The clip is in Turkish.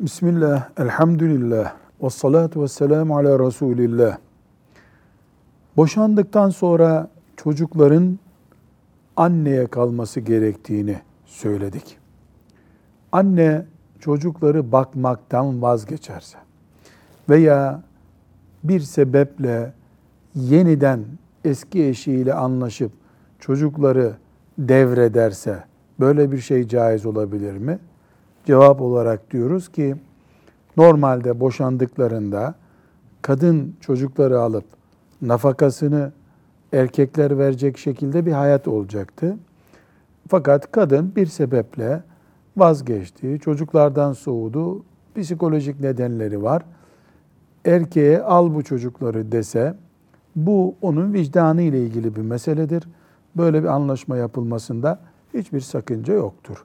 Bismillah, elhamdülillah, ve salatu ve selamu ala Resulillah. Boşandıktan sonra çocukların anneye kalması gerektiğini söyledik. Anne çocukları bakmaktan vazgeçerse veya bir sebeple yeniden eski eşiyle anlaşıp çocukları devrederse böyle bir şey caiz olabilir mi? Cevap olarak diyoruz ki normalde boşandıklarında kadın çocukları alıp nafakasını erkekler verecek şekilde bir hayat olacaktı. Fakat kadın bir sebeple vazgeçti, çocuklardan soğudu, psikolojik nedenleri var. Erkeğe al bu çocukları dese bu onun vicdanı ile ilgili bir meseledir. Böyle bir anlaşma yapılmasında hiçbir sakınca yoktur.